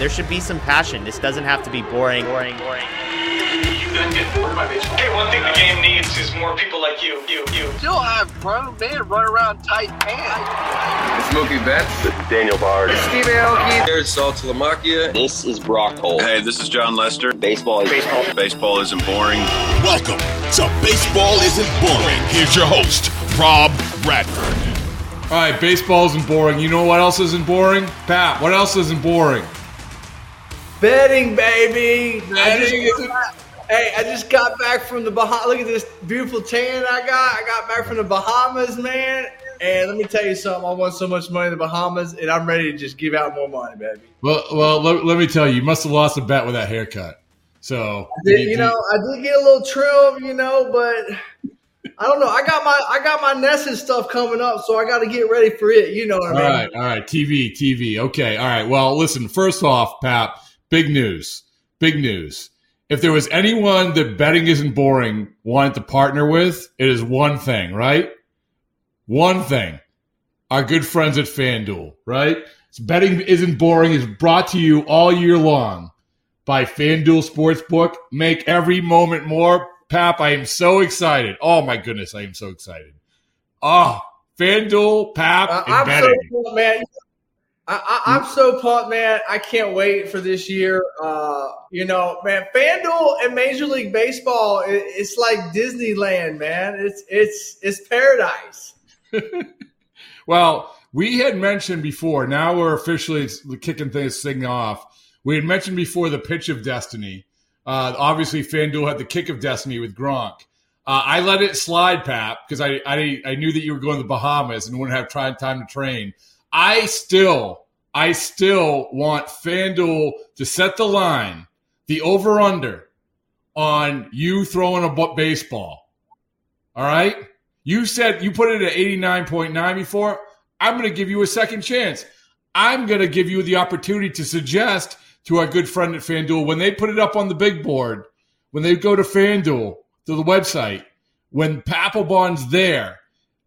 There should be some passion. This doesn't have to be boring, boring, boring. You done get bored by baseball. Hey, one thing the game needs is more people like you, you, you. Still have grown men run around tight pants. It's Mookie Betts. This is Daniel Bard. It's Steve Aoki. There's Saltalamacchia. This is Brock Holt. Hey, this is Jon Lester. Baseball is baseball. Baseball isn't boring. Welcome to Baseball Isn't Boring. Here's your host, Rob Bradford. All right, baseball isn't boring. You know what else isn't boring? Pat, what else isn't boring? Betting, baby. Betting I got, hey, I just got back from the Bahamas. Look at this beautiful tan I got. I got back from the Bahamas, man. And let me tell you something. I won so much money in the Bahamas, and I'm ready to just give out more money, baby. Well, well, let, let me tell you, you must have lost a bet with that haircut. So, did, you know, I did get a little trim, you know, but I don't know. I got my I got my NESN stuff coming up, so I got to get ready for it. You know what I mean? All right, all right. TV, TV. Okay, all right. Well, listen. First off, Pat Big news. Big news. If there was anyone that betting isn't boring wanted to partner with, it is one thing, right? One thing. Our good friends at FanDuel, right? So betting isn't boring is brought to you all year long by FanDuel Sportsbook. Make every moment more. Pap, I am so excited. Oh my goodness, I am so excited. Oh, FanDuel, Pap, uh, I'm betting. so cool, man. I, am so pumped, man. I can't wait for this year. Uh, you know, man, FanDuel and Major League Baseball, it, it's like Disneyland, man. It's it's it's paradise. well, we had mentioned before. Now we're officially kicking this thing off. We had mentioned before the pitch of destiny. Uh, obviously, FanDuel had the kick of destiny with Gronk. Uh, I let it slide, Pap, because I, I I knew that you were going to the Bahamas and wouldn't have time time to train. I still, I still want FanDuel to set the line, the over under on you throwing a baseball. All right? You said you put it at 89.9 before. I'm going to give you a second chance. I'm going to give you the opportunity to suggest to our good friend at FanDuel when they put it up on the big board, when they go to FanDuel, to the website, when Papelbon's there,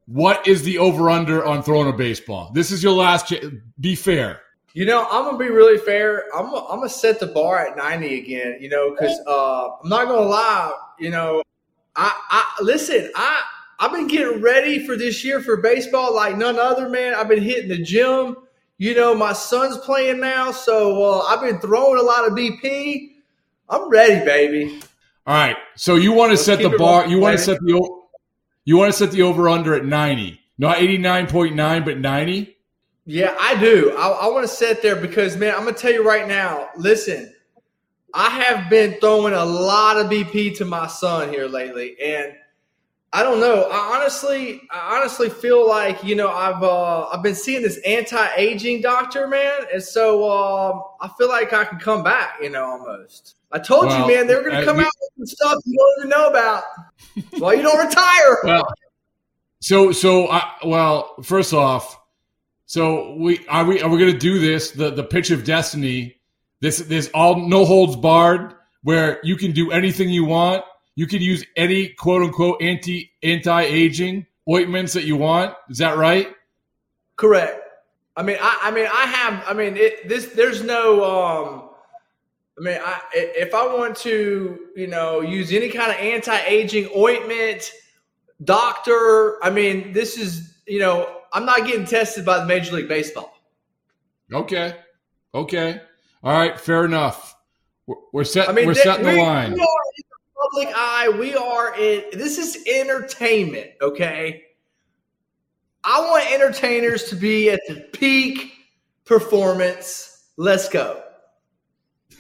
what is the over under on throwing a baseball? This is your last chance. Be fair. You know, I'm gonna be really fair. I'm gonna, I'm gonna set the bar at 90 again. You know, because uh, I'm not gonna lie. You know, I, I listen. I I've been getting ready for this year for baseball like none other, man. I've been hitting the gym. You know, my son's playing now, so uh, I've been throwing a lot of BP. I'm ready, baby. All right. So you want to set the bar? You want to set the you want to set the over under at ninety, not eighty nine point nine, but ninety. Yeah, I do. I, I want to set there because, man, I'm gonna tell you right now. Listen, I have been throwing a lot of BP to my son here lately, and I don't know. I honestly, I honestly feel like you know I've uh, I've been seeing this anti-aging doctor, man, and so um, I feel like I can come back. You know, almost. I told well, you, man, they were going to come we, out with some stuff you don't even know about. well, you don't retire. Well, so so I, well, first off, so we are we are we going to do this the the pitch of destiny? This this all no holds barred, where you can do anything you want you can use any quote unquote anti anti aging ointments that you want. Is that right? Correct. I mean, I, I mean, I have. I mean, it, this. There's no. Um, I mean, I, if I want to, you know, use any kind of anti-aging ointment, doctor. I mean, this is, you know, I'm not getting tested by the Major League Baseball. Okay. Okay. All right. Fair enough. We're, we're set. I mean, we're setting the line. We are, public eye. We are in. This is entertainment. Okay. I want entertainers to be at the peak performance. Let's go.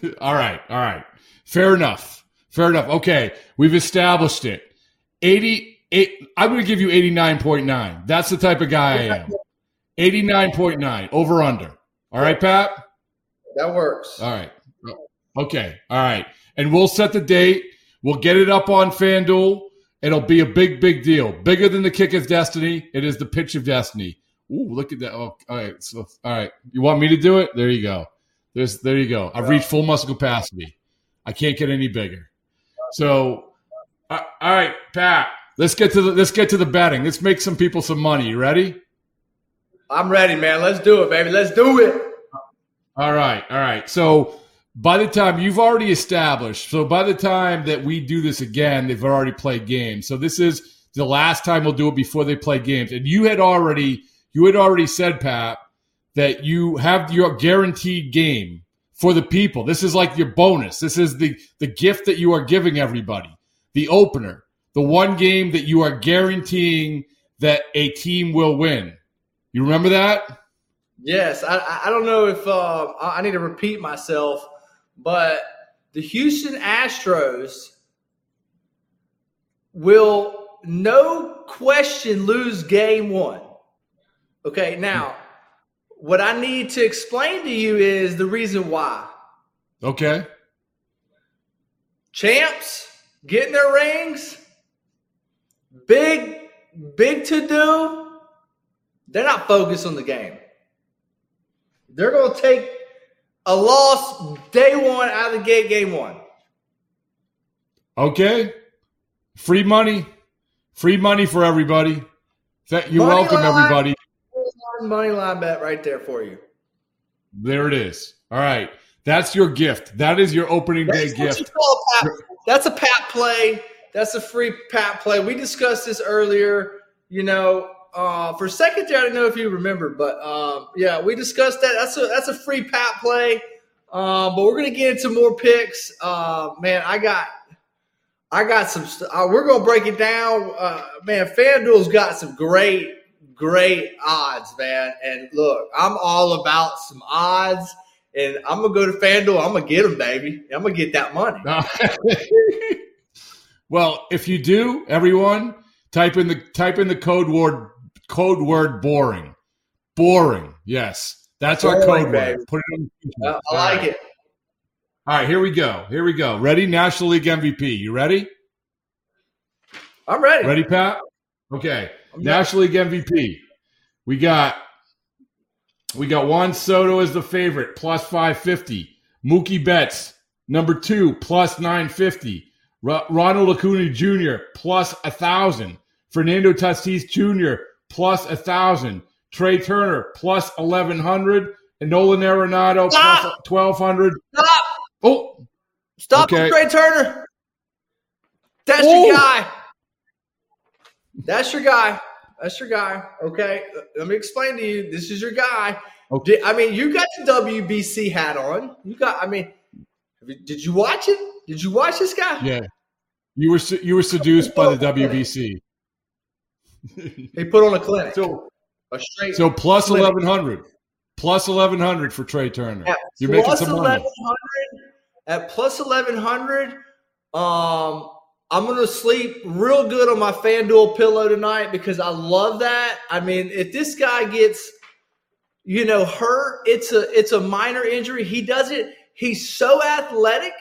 all right. All right. Fair enough. Fair enough. Okay. We've established it. 88. I'm going to give you 89.9. That's the type of guy I am. 89.9 over under. All right, Pat? That works. All right. Okay. All right. And we'll set the date. We'll get it up on FanDuel. It'll be a big, big deal. Bigger than the kick of destiny. It is the pitch of destiny. Ooh, look at that. Oh, all right. So, all right. You want me to do it? There you go. There's, there you go. I've reached full muscle capacity. I can't get any bigger. So, uh, all right, Pat. Let's get to the let's get to the betting. Let's make some people some money. You ready? I'm ready, man. Let's do it, baby. Let's do it. All right, all right. So by the time you've already established, so by the time that we do this again, they've already played games. So this is the last time we'll do it before they play games. And you had already you had already said, Pat, that you have your guaranteed game for the people. This is like your bonus. This is the the gift that you are giving everybody. The opener, the one game that you are guaranteeing that a team will win. You remember that? Yes, I, I don't know if uh, I need to repeat myself but the Houston Astros will no question lose game one. Okay, now what I need to explain to you is the reason why. Okay. Champs getting their rings, big, big to do. They're not focused on the game. They're going to take a loss day one out of the gate, game one. Okay. Free money. Free money for everybody. You're money welcome, line, everybody. Money line bet right there for you. There it is. All right. That's your gift. That is your opening That's day gift. A That's a pat play. That's a free pat play. We discussed this earlier. You know, uh, for a second there, I don't know if you remember, but um, yeah, we discussed that. That's a that's a free pat play. Uh, but we're gonna get into more picks. Uh, man, I got I got some. St- uh, we're gonna break it down. Uh, man, FanDuel's got some great great odds, man. And look, I'm all about some odds. And I'm gonna go to FanDuel. I'm gonna get them, baby. I'm gonna get that money. well, if you do, everyone type in the type in the code word code word boring. Boring. Yes. That's boring, our code babe. word. Put it on the uh, I like right. it. All right, here we go. Here we go. Ready? National League MVP. You ready? I'm ready. Ready, Pat? Okay. Oh, I'm National. League MVP. We got we got Juan Soto as the favorite, plus 550. Mookie Betts, number two, plus 950. R- Ronald Acuna Jr., plus 1,000. Fernando Tatis Jr., plus a thousand. Trea Turner plus eleven hundred, and Nolan Arenado plus twelve hundred. Stop! Oh, stop, okay. Trea Turner. That's oh. your guy. That's your guy. That's your guy. Okay. Let me explain to you. This is your guy. Okay. I mean, you got the WBC hat on. You got. I mean, did you watch it? Did you watch this guy? Yeah. You were you were seduced by the WBC. he put on a clinic. So, a straight so plus eleven hundred, plus eleven hundred for Trea Turner. At You're making some money. At plus eleven hundred, um, I'm gonna sleep real good on my FanDuel pillow tonight because I love that. I mean, if this guy gets, you know, hurt, it's a it's a minor injury. He doesn't. He's so athletic.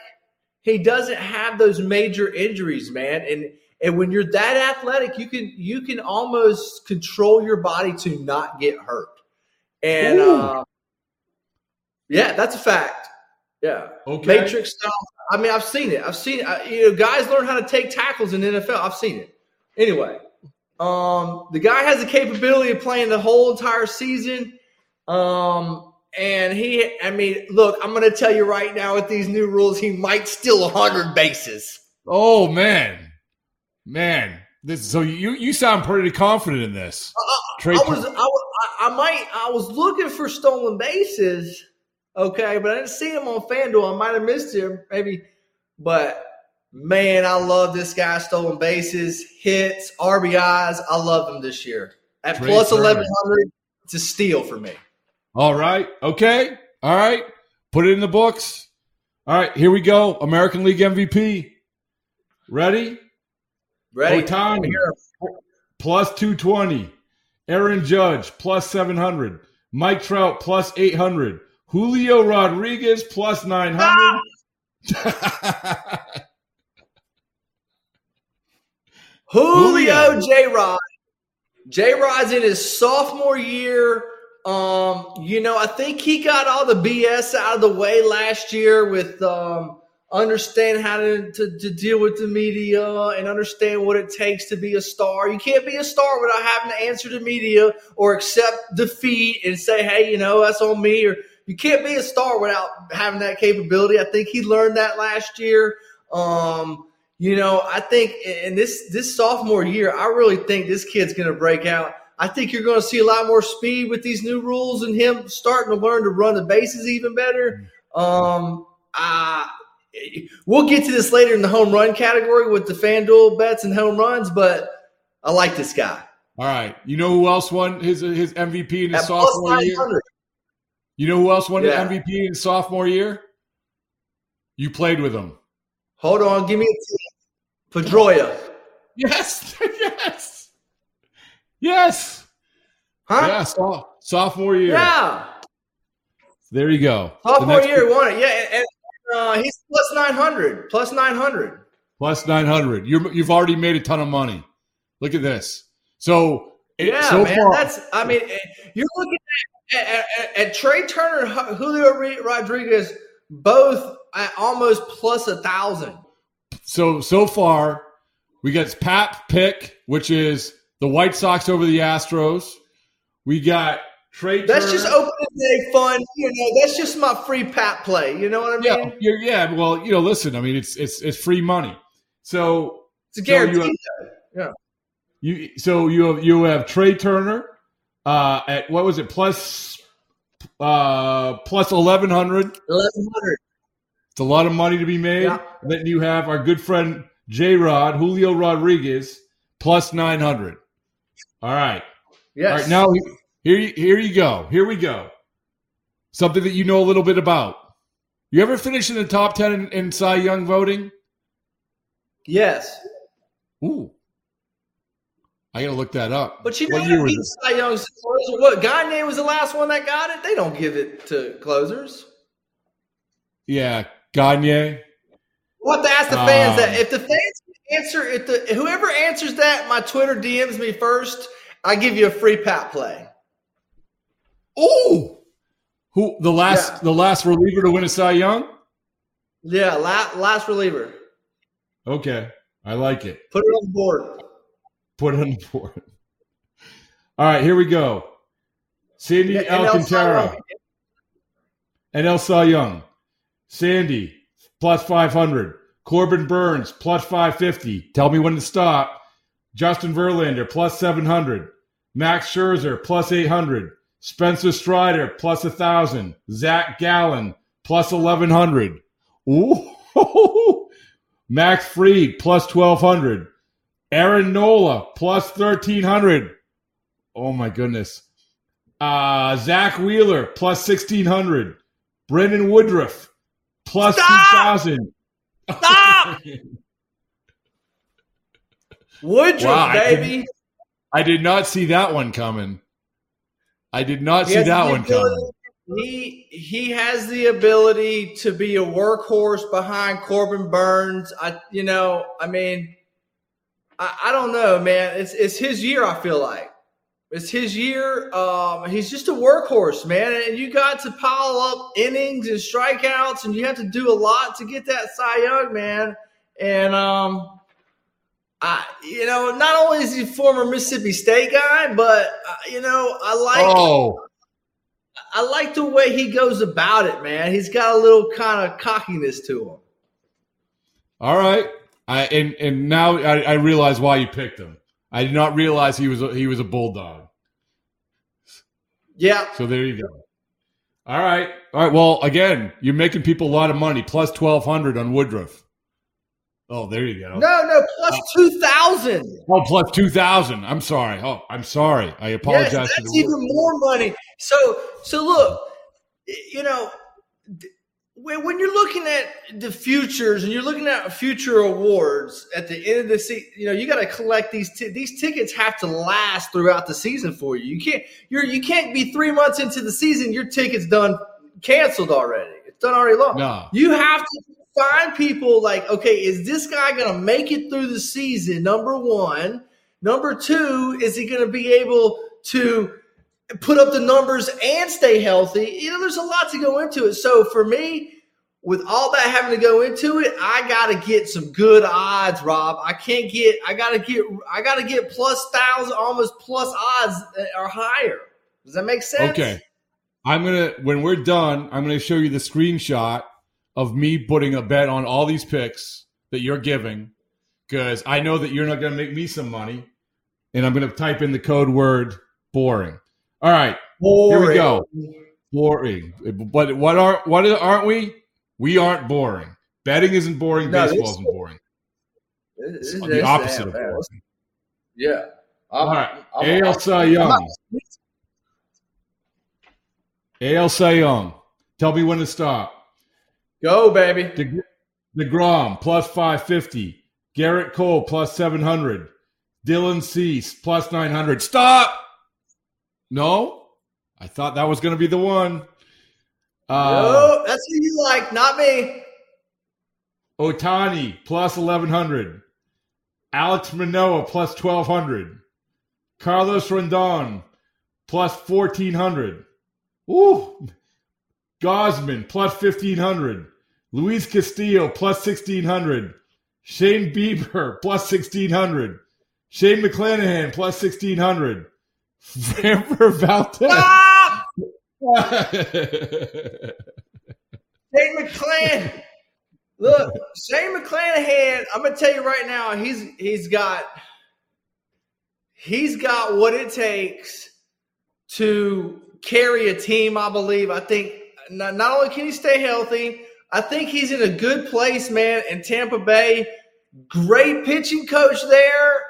He doesn't have those major injuries, man. And and when you're that athletic, you can you can almost control your body to not get hurt. And uh, yeah, that's a fact. Yeah, okay. Matrix style I mean, I've seen it. I've seen it. You know, guys learn how to take tackles in the NFL. I've seen it. Anyway, um, the guy has the capability of playing the whole entire season. Um, and he, I mean, look, I'm going to tell you right now with these new rules, he might steal 100 bases. Oh, man. Man. This, so you you sound pretty confident in this. Uh, I, was, I, was I, I might I was looking for stolen bases Okay, but I didn't see him on FanDuel. I might have missed him, maybe. But man, I love this guy stolen bases, hits, RBIs. I love him this year. At plus eleven hundred, it's a steal for me. All right. Okay. All right. Put it in the books. All right. Here we go. American League MVP. Ready? Ready. Ohtani, plus 220. Aaron Judge, plus 700. Mike Trout, plus 800. Julio Rodriguez plus 900. Julio J Rod. J Rod's in his sophomore year. Um, you know, I think he got all the BS out of the way last year with um, understand how to, to, to, deal with the media and understand what it takes to be a star. You can't be a star without having to answer the media or accept defeat and say, hey, you know, that's on me or – you can't be a star without having that capability. I think he learned that last year. Um, you know, I think in this this sophomore year, I really think this kid's going to break out. I think you're going to see a lot more speed with these new rules and him starting to learn to run the bases even better. Um, I, we'll get to this later in the home run category with the FanDuel bets and home runs, but I like this guy. All right, you know who else won his his MVP in his At sophomore year? You know who else won yeah. the MVP in sophomore year? You played with him. Hold on, give me a team. Pedroia. Yes, yes, yes. Huh? Yeah, so, sophomore year. Yeah. There you go. Sophomore year, won it. Yeah, and, uh, he's plus nine hundred. Plus nine hundred. Plus nine hundred. You you've already made a ton of money. Look at this. So yeah, so man. Far, that's. I mean, eh, you're looking at, at, at Trea Turner and Julio Rodriguez both at almost plus a thousand. So so far, we got Pat pick, which is the White Sox over the Astros. We got Trea. That's Turner. just opening day fun. You know, that's just my free Pat play. You know what I mean? Yeah, yeah. Well, you know, listen. I mean, it's it's it's free money. So it's a guarantee. So yeah. You so you have you have Trea Turner uh, at what was it plus uh, plus eleven hundred. Eleven hundred. It's a lot of money to be made. Yeah. Then you have our good friend J Rod Julio Rodriguez plus nine hundred. All right. Yes. All right. Now here here you go. Here we go. Something that you know a little bit about. You ever finish in the top ten in, in Cy Young voting? Yes. Ooh. I got to look that up. But you know, what year was Cy Young's what Gagne was the last one that got it. They don't give it to closers. Yeah, Gagne. We'll have to ask the fans um, that if the fans answer, if the whoever answers that, my Twitter DMs me first, I give you a free pat play. Oh, who the last yeah. the last reliever to win a Cy Young? Yeah, last, last reliever. Okay, I like it. Put it on the board. Put it on the board. All right, here we go. Sandy yeah, Alcantara and NL Cy Young. Sandy plus 500. Corbin Burnes plus 550. Tell me when to stop. Justin Verlander plus 700. Max Scherzer plus 800. Spencer Strider plus 1,000. Zach Gallen plus 1,100. Ooh. Max Fried plus 1,200. Aaron Nola plus 1,300. Oh my goodness. Uh, Zack Wheeler plus 1,600. Brandon Woodruff plus 2,000. Stop! Woodruff, Wow, I baby. didn't- I did not see that one coming. I did not see that one ability- coming. He he has the ability to be a workhorse behind Corbin Burnes. I you know, I mean, I, I don't know, man. It's it's his year, I feel like. It's his year. Um, he's just a workhorse, man. And you got to pile up innings and strikeouts, and you have to do a lot to get that Cy Young, man. And um, I, you know, not only is he a former Mississippi State guy, but uh, you know, I like. Oh, I like the way he goes about it, man. He's got a little kind of cockiness to him. all right. I and and now I, I realize why you picked him. I did not realize he was a, he was a bulldog. Yeah. So there you go. All right. All right. Well, again, you're making people a lot of money. Plus twelve hundred on Woodruff. Oh, there you go. No, no, plus uh, two thousand. Oh, plus two thousand. I'm sorry. Oh, I'm sorry. I apologize. Yes, that's even more money. So, so look, you know, when you're looking at the futures and you're looking at future awards at the end of the season, you know, you got to collect these. T- these tickets have to last throughout the season for you. You can't. You're you can't be three months into the season. Your ticket's done canceled already. It's done already long. No. You have to find people like, okay, is this guy going to make it through the season? Number one. Number two, is he going to be able to put up the numbers and stay healthy? You know, there's a lot to go into it. So for me, with all that having to go into it, I got to get some good odds, Rob. I can't get, I got to get, I got to get plus thousand, almost plus odds are higher. Does that make sense? Okay. I'm gonna when we're done, I'm gonna show you the screenshot of me putting a bet on all these picks that you're giving because I know that you're not gonna make me some money, and I'm gonna type in the code word boring. All right, here we go. Boring, but what are what aren't we? We aren't boring. Betting isn't boring. No, Baseball isn't boring. This- It's the opposite of boring. Yeah. All I'm- right, I'm- AL Cy Young. AL Cy Young. Tell me when to stop. Go, baby. De- DeGrom plus 550. Gerrit Cole plus 700. Dylan Cease plus 900. Stop! No? I thought that was going to be the one. Uh, no, that's who you like, not me. Ohtani plus 1100. Alek Manoah plus 1200. Carlos Rondon plus 1400. Ooh. Gausman plus 1500. Luis Castillo plus 1600. Shane Bieber plus 1600. Shane McClanahan plus 1600. Framber Valdez. Stop! Ah! Shane McClan. Look, Shane McClanahan, I'm gonna tell you right now, he's he's got he's got what it takes to carry a team, I believe. I think not, not only can he stay healthy, I think he's in a good place, man, in Tampa Bay. Great pitching coach there.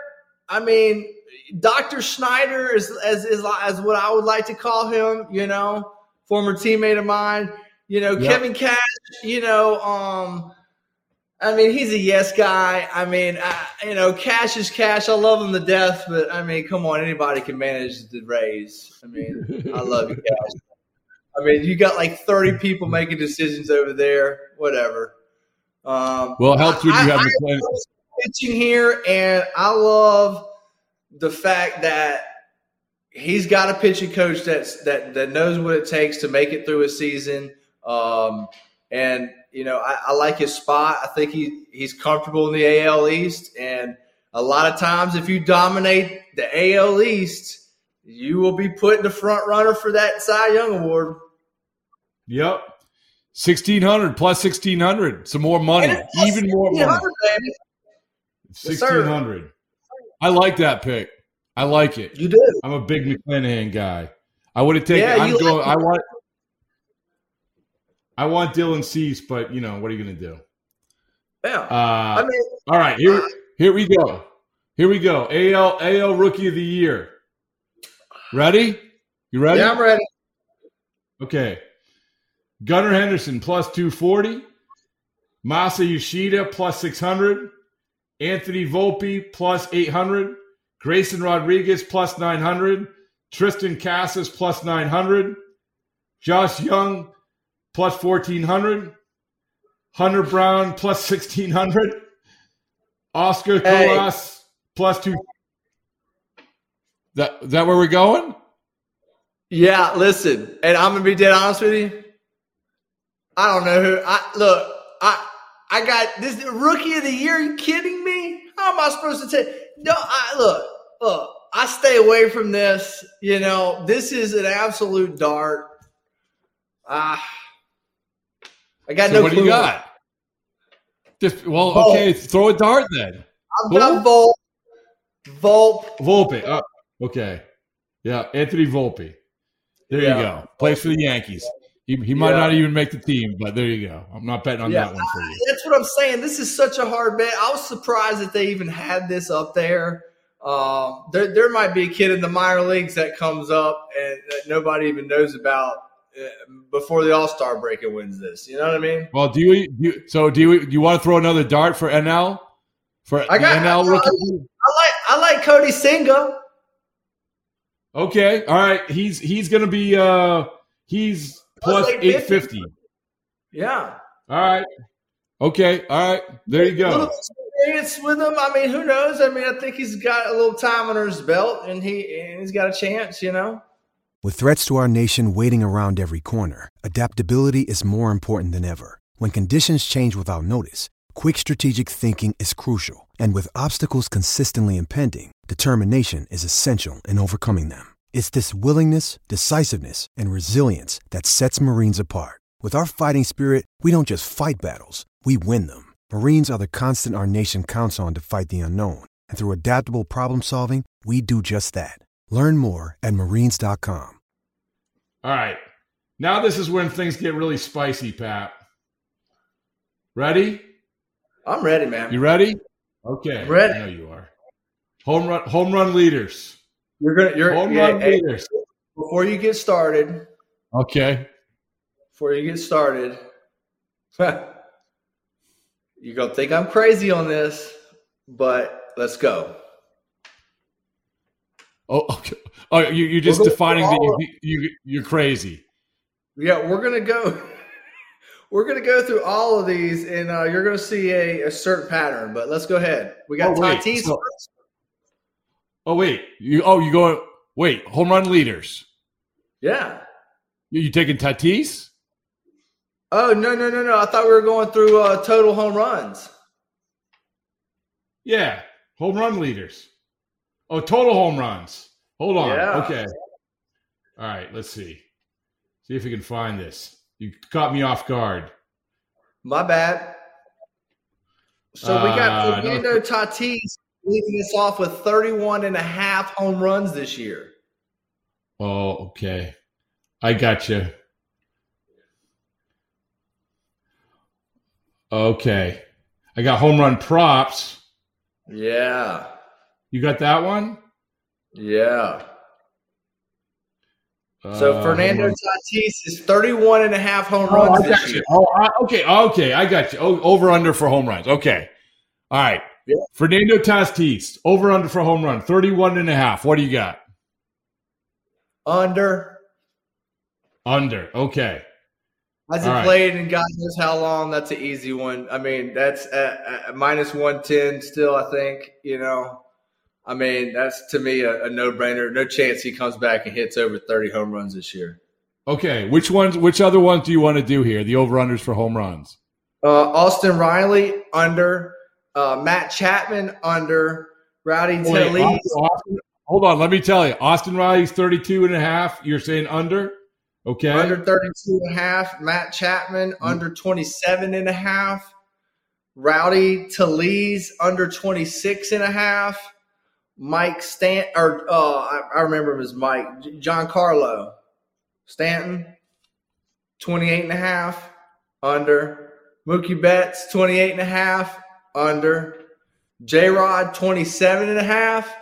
I mean, Dr. Snyder is as is as what I would like to call him, you know, former teammate of mine. You know, Yep. Kevin Cash, you know, um, I mean, he's a yes guy. I mean, I, you know, cash is cash. I love him to death, but I mean, come on, anybody can manage the Rays. I mean, I love you guys. I mean, you got like 30 people making decisions over there, whatever. Um, Well, it helps when you I- have I-. I love pitching here, and I love the fact that he's got a pitching coach that's that that knows what it takes to make it through a season. Um, and you know, I, I like his spot. I think he he's comfortable in the AL East, and a lot of times, if you dominate the AL East, you will be put in the front runner for that Cy Young Award. Yep. 1600 plus 1600. Some more money. And it's plus Even more money. 1600. Yes, 1600. I like that pick. I like it. You did. I'm a big McClanahan guy. I would have taken. Yeah, I'm going. like- I want. I want Dylan Cease, but you know what are you going to do? Yeah. Uh, I mean, all right, here, here we go. Here we go. AL AL Rookie of the Year. Ready? You ready? yeah, I'm ready. Okay. Gunnar Henderson plus 240. Masa Yoshida plus 600. Anthony Volpe plus 800. Grayson Rodriguez plus 900. Triston Casas plus 900. Josh Jung plus 1400. Hunter Brown plus 1600. Oscar Hey. Colas plus 2. That, that where we're going? Yeah, listen, and I'm gonna be dead honest with you. I don't know who. I look. I I got this rookie of the year. Are you kidding me? How am I supposed to take? No, I look. Look, I stay away from this. You know, this is an absolute dart. Ah, I got So no what do you got? Just well, Volpe. okay, throw a dart then. I've got Volpe. Volpe. Volpe. Oh, okay. Yeah, Anthony Volpe. There Yeah. you go. Plays for the Yankees. He, he might Yeah. not even make the team, but there you go. I'm not betting on Yeah, that one for you. That's what I'm saying. This is such a hard bet. I was surprised that they even had this up there. Um, there, there might be a kid in the minor leagues that comes up and that nobody even knows about uh, before the All Star break and wins this. You know what I mean? Well, do you, do you so do you do you want to throw another dart for NL? For I got. NL I, rookie? like. I like Kodai Senga. Okay. All right. He's he's gonna be uh he's plus Plus eight fifty. Yeah. All right. Okay. All right. There you go. experience with him. I mean, who knows? I mean, I think he's got a little time under his belt, and he and he's got a chance. You know. With threats to our nation waiting around every corner, adaptability is more important than ever. When conditions change without notice, quick strategic thinking is crucial. And with obstacles consistently impending, determination is essential in overcoming them. It's this willingness, decisiveness, and resilience that sets Marines apart. With our fighting spirit, we don't just fight battles, we win them. Marines are the constant our nation counts on to fight the unknown. And through adaptable problem solving, we do just that. Learn more at marines.com. All right. Now this is when things get really spicy, Pat. Ready? I'm ready, man. You ready? Okay. I'm ready. I know you are. Home run home run leaders. You're gonna. You're Home yeah, run hey, leaders. Before you get started, Okay. before you get started, you're gonna think I'm crazy on this, but let's go. Oh, okay. Oh, you, you're just defining that you, you you're crazy. Yeah, we're gonna go. We're gonna go through all of these, and uh, you're gonna see a, a certain pattern. But let's go ahead. We got Oh, Tatis so- first. Oh wait, you oh you going wait home run leaders. Yeah. You, you taking Tatis? Oh no no no no! I thought we were going through uh, total home runs. Yeah, home run leaders. Oh, total home runs. Hold on. Yeah. Okay. All right. Let's see. See if we can find this. You caught me off guard. My bad. So we got Uh, no. Fernando Tatis leading us off with 31 and a half home runs this year. Oh, okay. I got you. Okay. I got home run props. Yeah. You got that one? Yeah. So Uh, Fernando Tatis is 31 and a half home Oh, runs I this year. Oh, I, okay, okay, I got you. Oh, over under for home runs. Okay, all right. Yeah. Fernando Tatis over under for home run 31 and a half. What do you got? Under. Under. Okay. Hasn't All right. played in God knows how long. That's an easy one. I mean, that's at, at minus 110 still, I think. You know, I mean, that's to me a, a no brainer. No chance he comes back and hits over 30 home runs this year. Okay. Which ones? Which other ones do you want to do here? The over unders for home runs. Uh, Austin Riley, under. Uh, Matt Chapman, under. Rowdy Tellez. Hold on. Let me tell you. Austin Riley's 32 and a half. You're saying under? Okay. under 32 and a half. Matt Chapman under 27 and a half. Rowdy Tellez under 26 and a half. Mike Stant or uh, I, I remember him as Mike Giancarlo Stanton, 28 and a half under. Mookie Betts, 28 and a half under. J Rod, 27 and a half.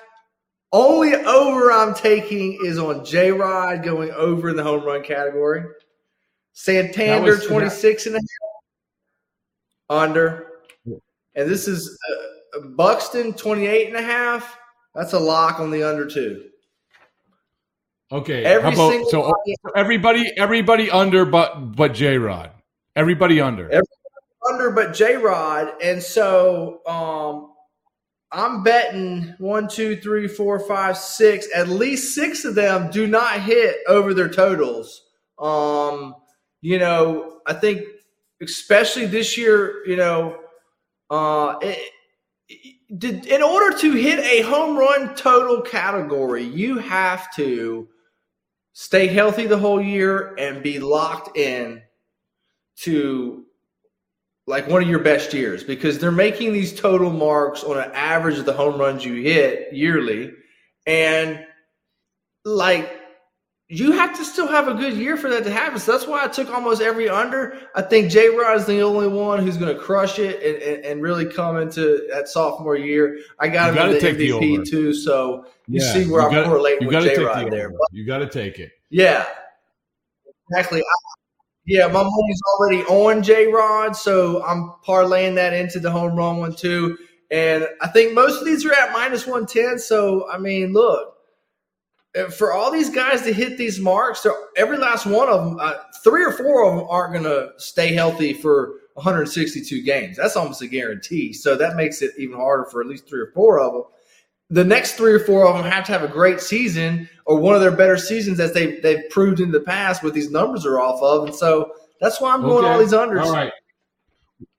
Only over I'm taking is on J Rod going over in the home run category. Santander, was, 26 and a half under. And this is uh, Buxton, 28 and a half. That's a lock on the under two. Okay. Every about, so body, everybody, everybody under, but but J Rod. Everybody under. Everybody under, but J Rod. And so um, I'm betting one, two, three, four, five, six. At least six of them do not hit over their totals. Um, you know, I think especially this year, you know, uh, it, did, in order to hit a home run total category, you have to stay healthy the whole year and be locked in to like one of your best years because they're making these total marks on an average of the home runs you hit yearly and like you have to still have a good year for that to happen. So that's why I took almost every under. I think J Rod is the only one who's going to crush it and, and, and, really come into that sophomore year. I got him in the MVP the too. So you yeah, see where I'm correlating with J Rod the there. But, you got to take it. Yeah, exactly. I, yeah, my money's already on J Rod, so I'm parlaying that into the home run one too. And I think most of these are at minus 110. So, I mean, look, for all these guys to hit these marks, every last one of them, uh, three or four of them aren't going to stay healthy for 162 games. That's almost a guarantee. So that makes it even harder for at least three or four of them. The next three or four of them have to have a great season or one of their better seasons as they, they've proved in the past what these numbers are off of. And so that's why I'm going okay. all these unders. All right.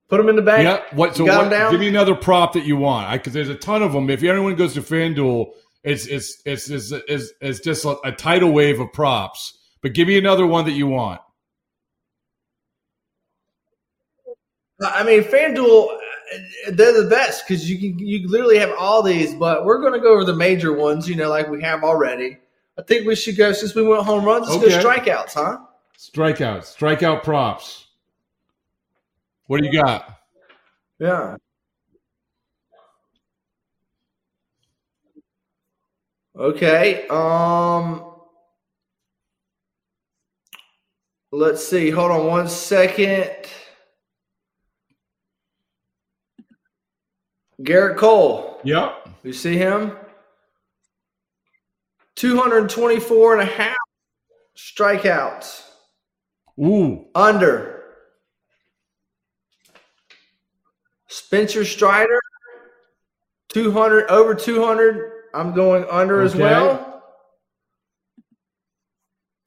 Put them in the bank. Yeah. What? So what, give me another prop that you want, because there's a ton of them. If anyone goes to FanDuel, it's it's it's it's it's, it's just a, a tidal wave of props. But give me another one that you want. I mean, FanDuel, they're the best because you can you literally have all these. But we're going to go over the major ones, you know, like we have already. I think we should go since we went home runs. Let's okay. go strikeouts, huh? Strikeouts, strikeout props. What do you got? Yeah. Okay. Um let's see. Hold on one second. Gerrit Cole. Yep. You see him? 224 and a half strikeouts. Ooh. Under. Spencer Strider, 200 over 200 I'm going under okay. as well.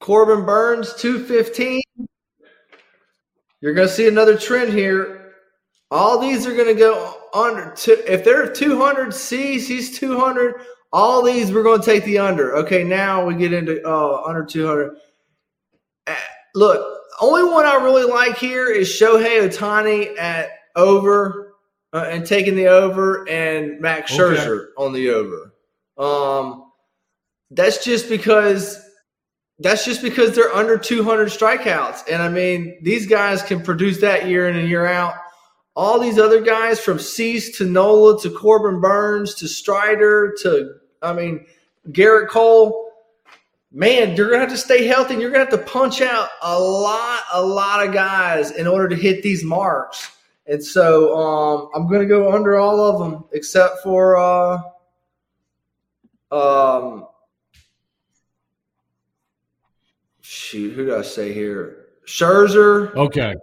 Corbin Burnes, 215. You're going to see another trend here. All these are going to go under. If they're 200 C's, he's 200. All these we're going to take the under. Okay, now we get into uh, under 200. Uh, look, only one I really like here is Shohei Ohtani at over uh, and taking the over, and Max Scherzer okay. on the over. Um, that's just because that's just because they're under 200 strikeouts. And I mean, these guys can produce that year in and year out. All these other guys from Cease to Nola to Corbin Burnes to Strider to, I mean, Gerrit Cole, man, you're going to have to stay healthy and you're going to have to punch out a lot, a lot of guys in order to hit these marks. And so um, I'm going to go under all of them except for. Uh, um, shoot, who do I say here? Scherzer. Okay.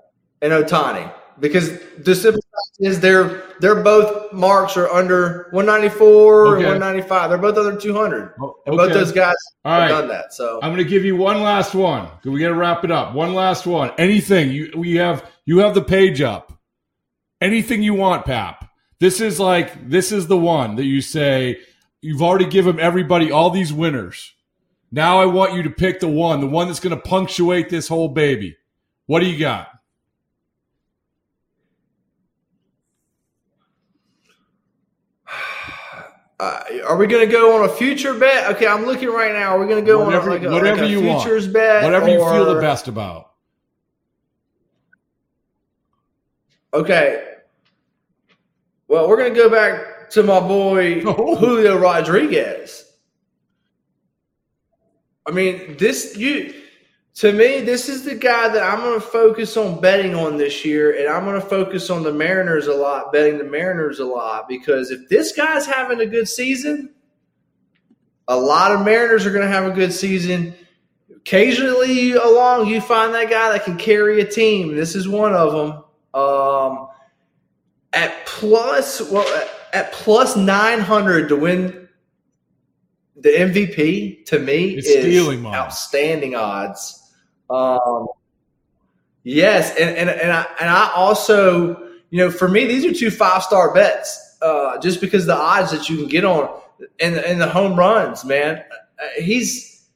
And Ohtani. Because the simple fact is they're they're both marks are under 194 okay. and 195. They're both under 200. Oh, okay. And both those guys All have right. done that. So I'm going to give you one last one. We got to wrap it up. One last one. Anything you we have you have the page up. Anything you want, Pap. This is like this is the one that you say You've already given everybody all these winners. Now I want you to pick the one, the one that's going to punctuate this whole baby. What do you got? Uh, are we going to go on a future bet? Okay, I'm looking right now. Are we going to go whatever, on a, like a, whatever like a you futures want. bet? Whatever you feel the best about. Okay. Well, we're going to go back to my boy Julio Rodriguez. I mean, this you to me, this is the guy that I'm going to focus on betting on this year, and I'm going to focus on the Mariners a lot, betting the Mariners a lot because if this guy's having a good season, a lot of Mariners are going to have a good season. Occasionally along, you find that guy that can carry a team. This is one of them. Um, at plus, well, at plus nine hundred to win the MVP, to me It's is stealing outstanding odds. Um, yes, and and and I and I also, you know, for me, these are two five star bets. Uh, just because the odds that you can get on and and the home runs, man, Uh, he's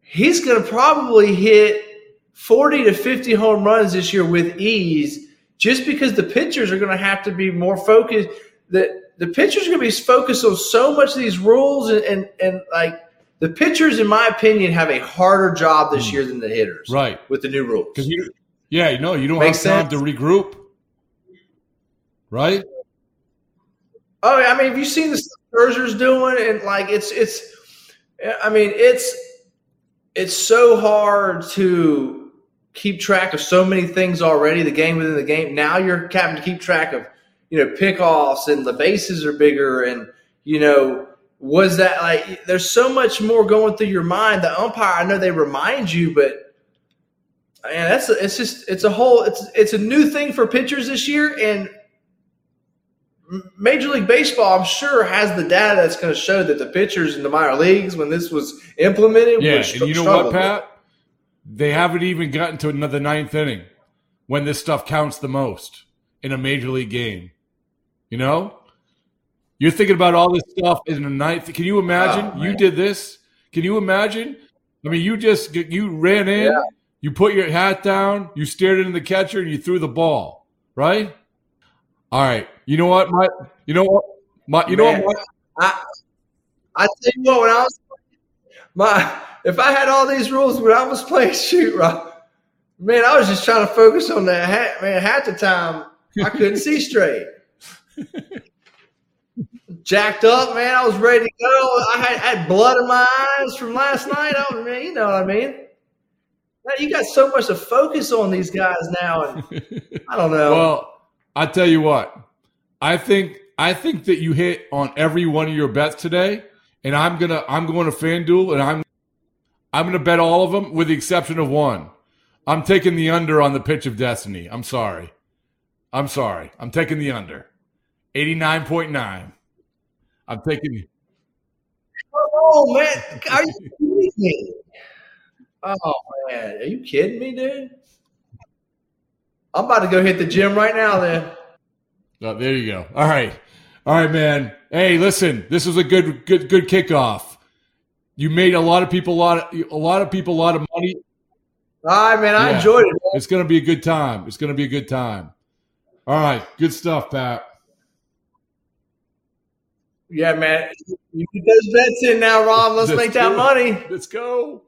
he's going to probably hit forty to fifty home runs this year with ease. Just because the pitchers are going to have to be more focused. That the pitchers are going to be focused on so much of these rules and and, and like the pitchers, in my opinion, have a harder job this hmm. year than the hitters. Right. With the new rules. Because you, yeah, no, you don't Makes have time to regroup. Right? Oh, I mean, have you seen the Scherzer's doing? And like, it's it's. I mean, it's it's so hard to keep track of so many things already. The game within the game. Now you're having to keep track of, you know, pickoffs and the bases are bigger, and you know, was that like? There's so much more going through your mind. The umpire, I know they remind you, but man, that's a, it's just it's a whole it's it's a new thing for pitchers this year, and Major League Baseball, I'm sure, has the data that's going to show that the pitchers in the minor leagues, when this was implemented, Yeah, str- and you know what, with. Pap? They haven't even gotten to another ninth inning when this stuff counts the most in a major league game. You know? You're thinking about all this stuff in the ninth. Can you imagine? Oh, you did this. Can you imagine? I mean, you just you ran in, Yeah. you put your hat down, you stared into the catcher, and you threw the ball. Right? All right. You know what, my you know what? My you know Man, what? I, I tell you what, when I was my if I had all these rules when I was playing shoot rock, man, I was just trying to focus on that hat. Man, half the time I couldn't see straight. Jacked up, man. I was ready to go. I had, had blood in my eyes from last night. I was, man, you know what I mean. Man, you got so much to focus on these guys now, and I don't know. Well, I tell you what, I think I think that you hit on every one of your bets today, and I'm gonna I'm going to FanDuel, and I'm I'm gonna bet all of them with the exception of one. I'm taking the under on the pitch of destiny. I'm sorry, I'm sorry. I'm taking the under, eighty nine point nine. I'm taking. Oh man, are you kidding me? Oh man, are you kidding me, dude? I'm about to go hit the gym right now. Then Oh, there you go. All right, all right, man. Hey, listen, this was a good good good kickoff. You made a lot of people a lot of, a lot of people a lot of money. all right, man, I Yeah. enjoyed it. Man. It's going to be a good time. It's going to be a good time. All right. Good stuff, Pap. Yeah, man, you get those bets in now, Rob. Let's, make that money. Let's go.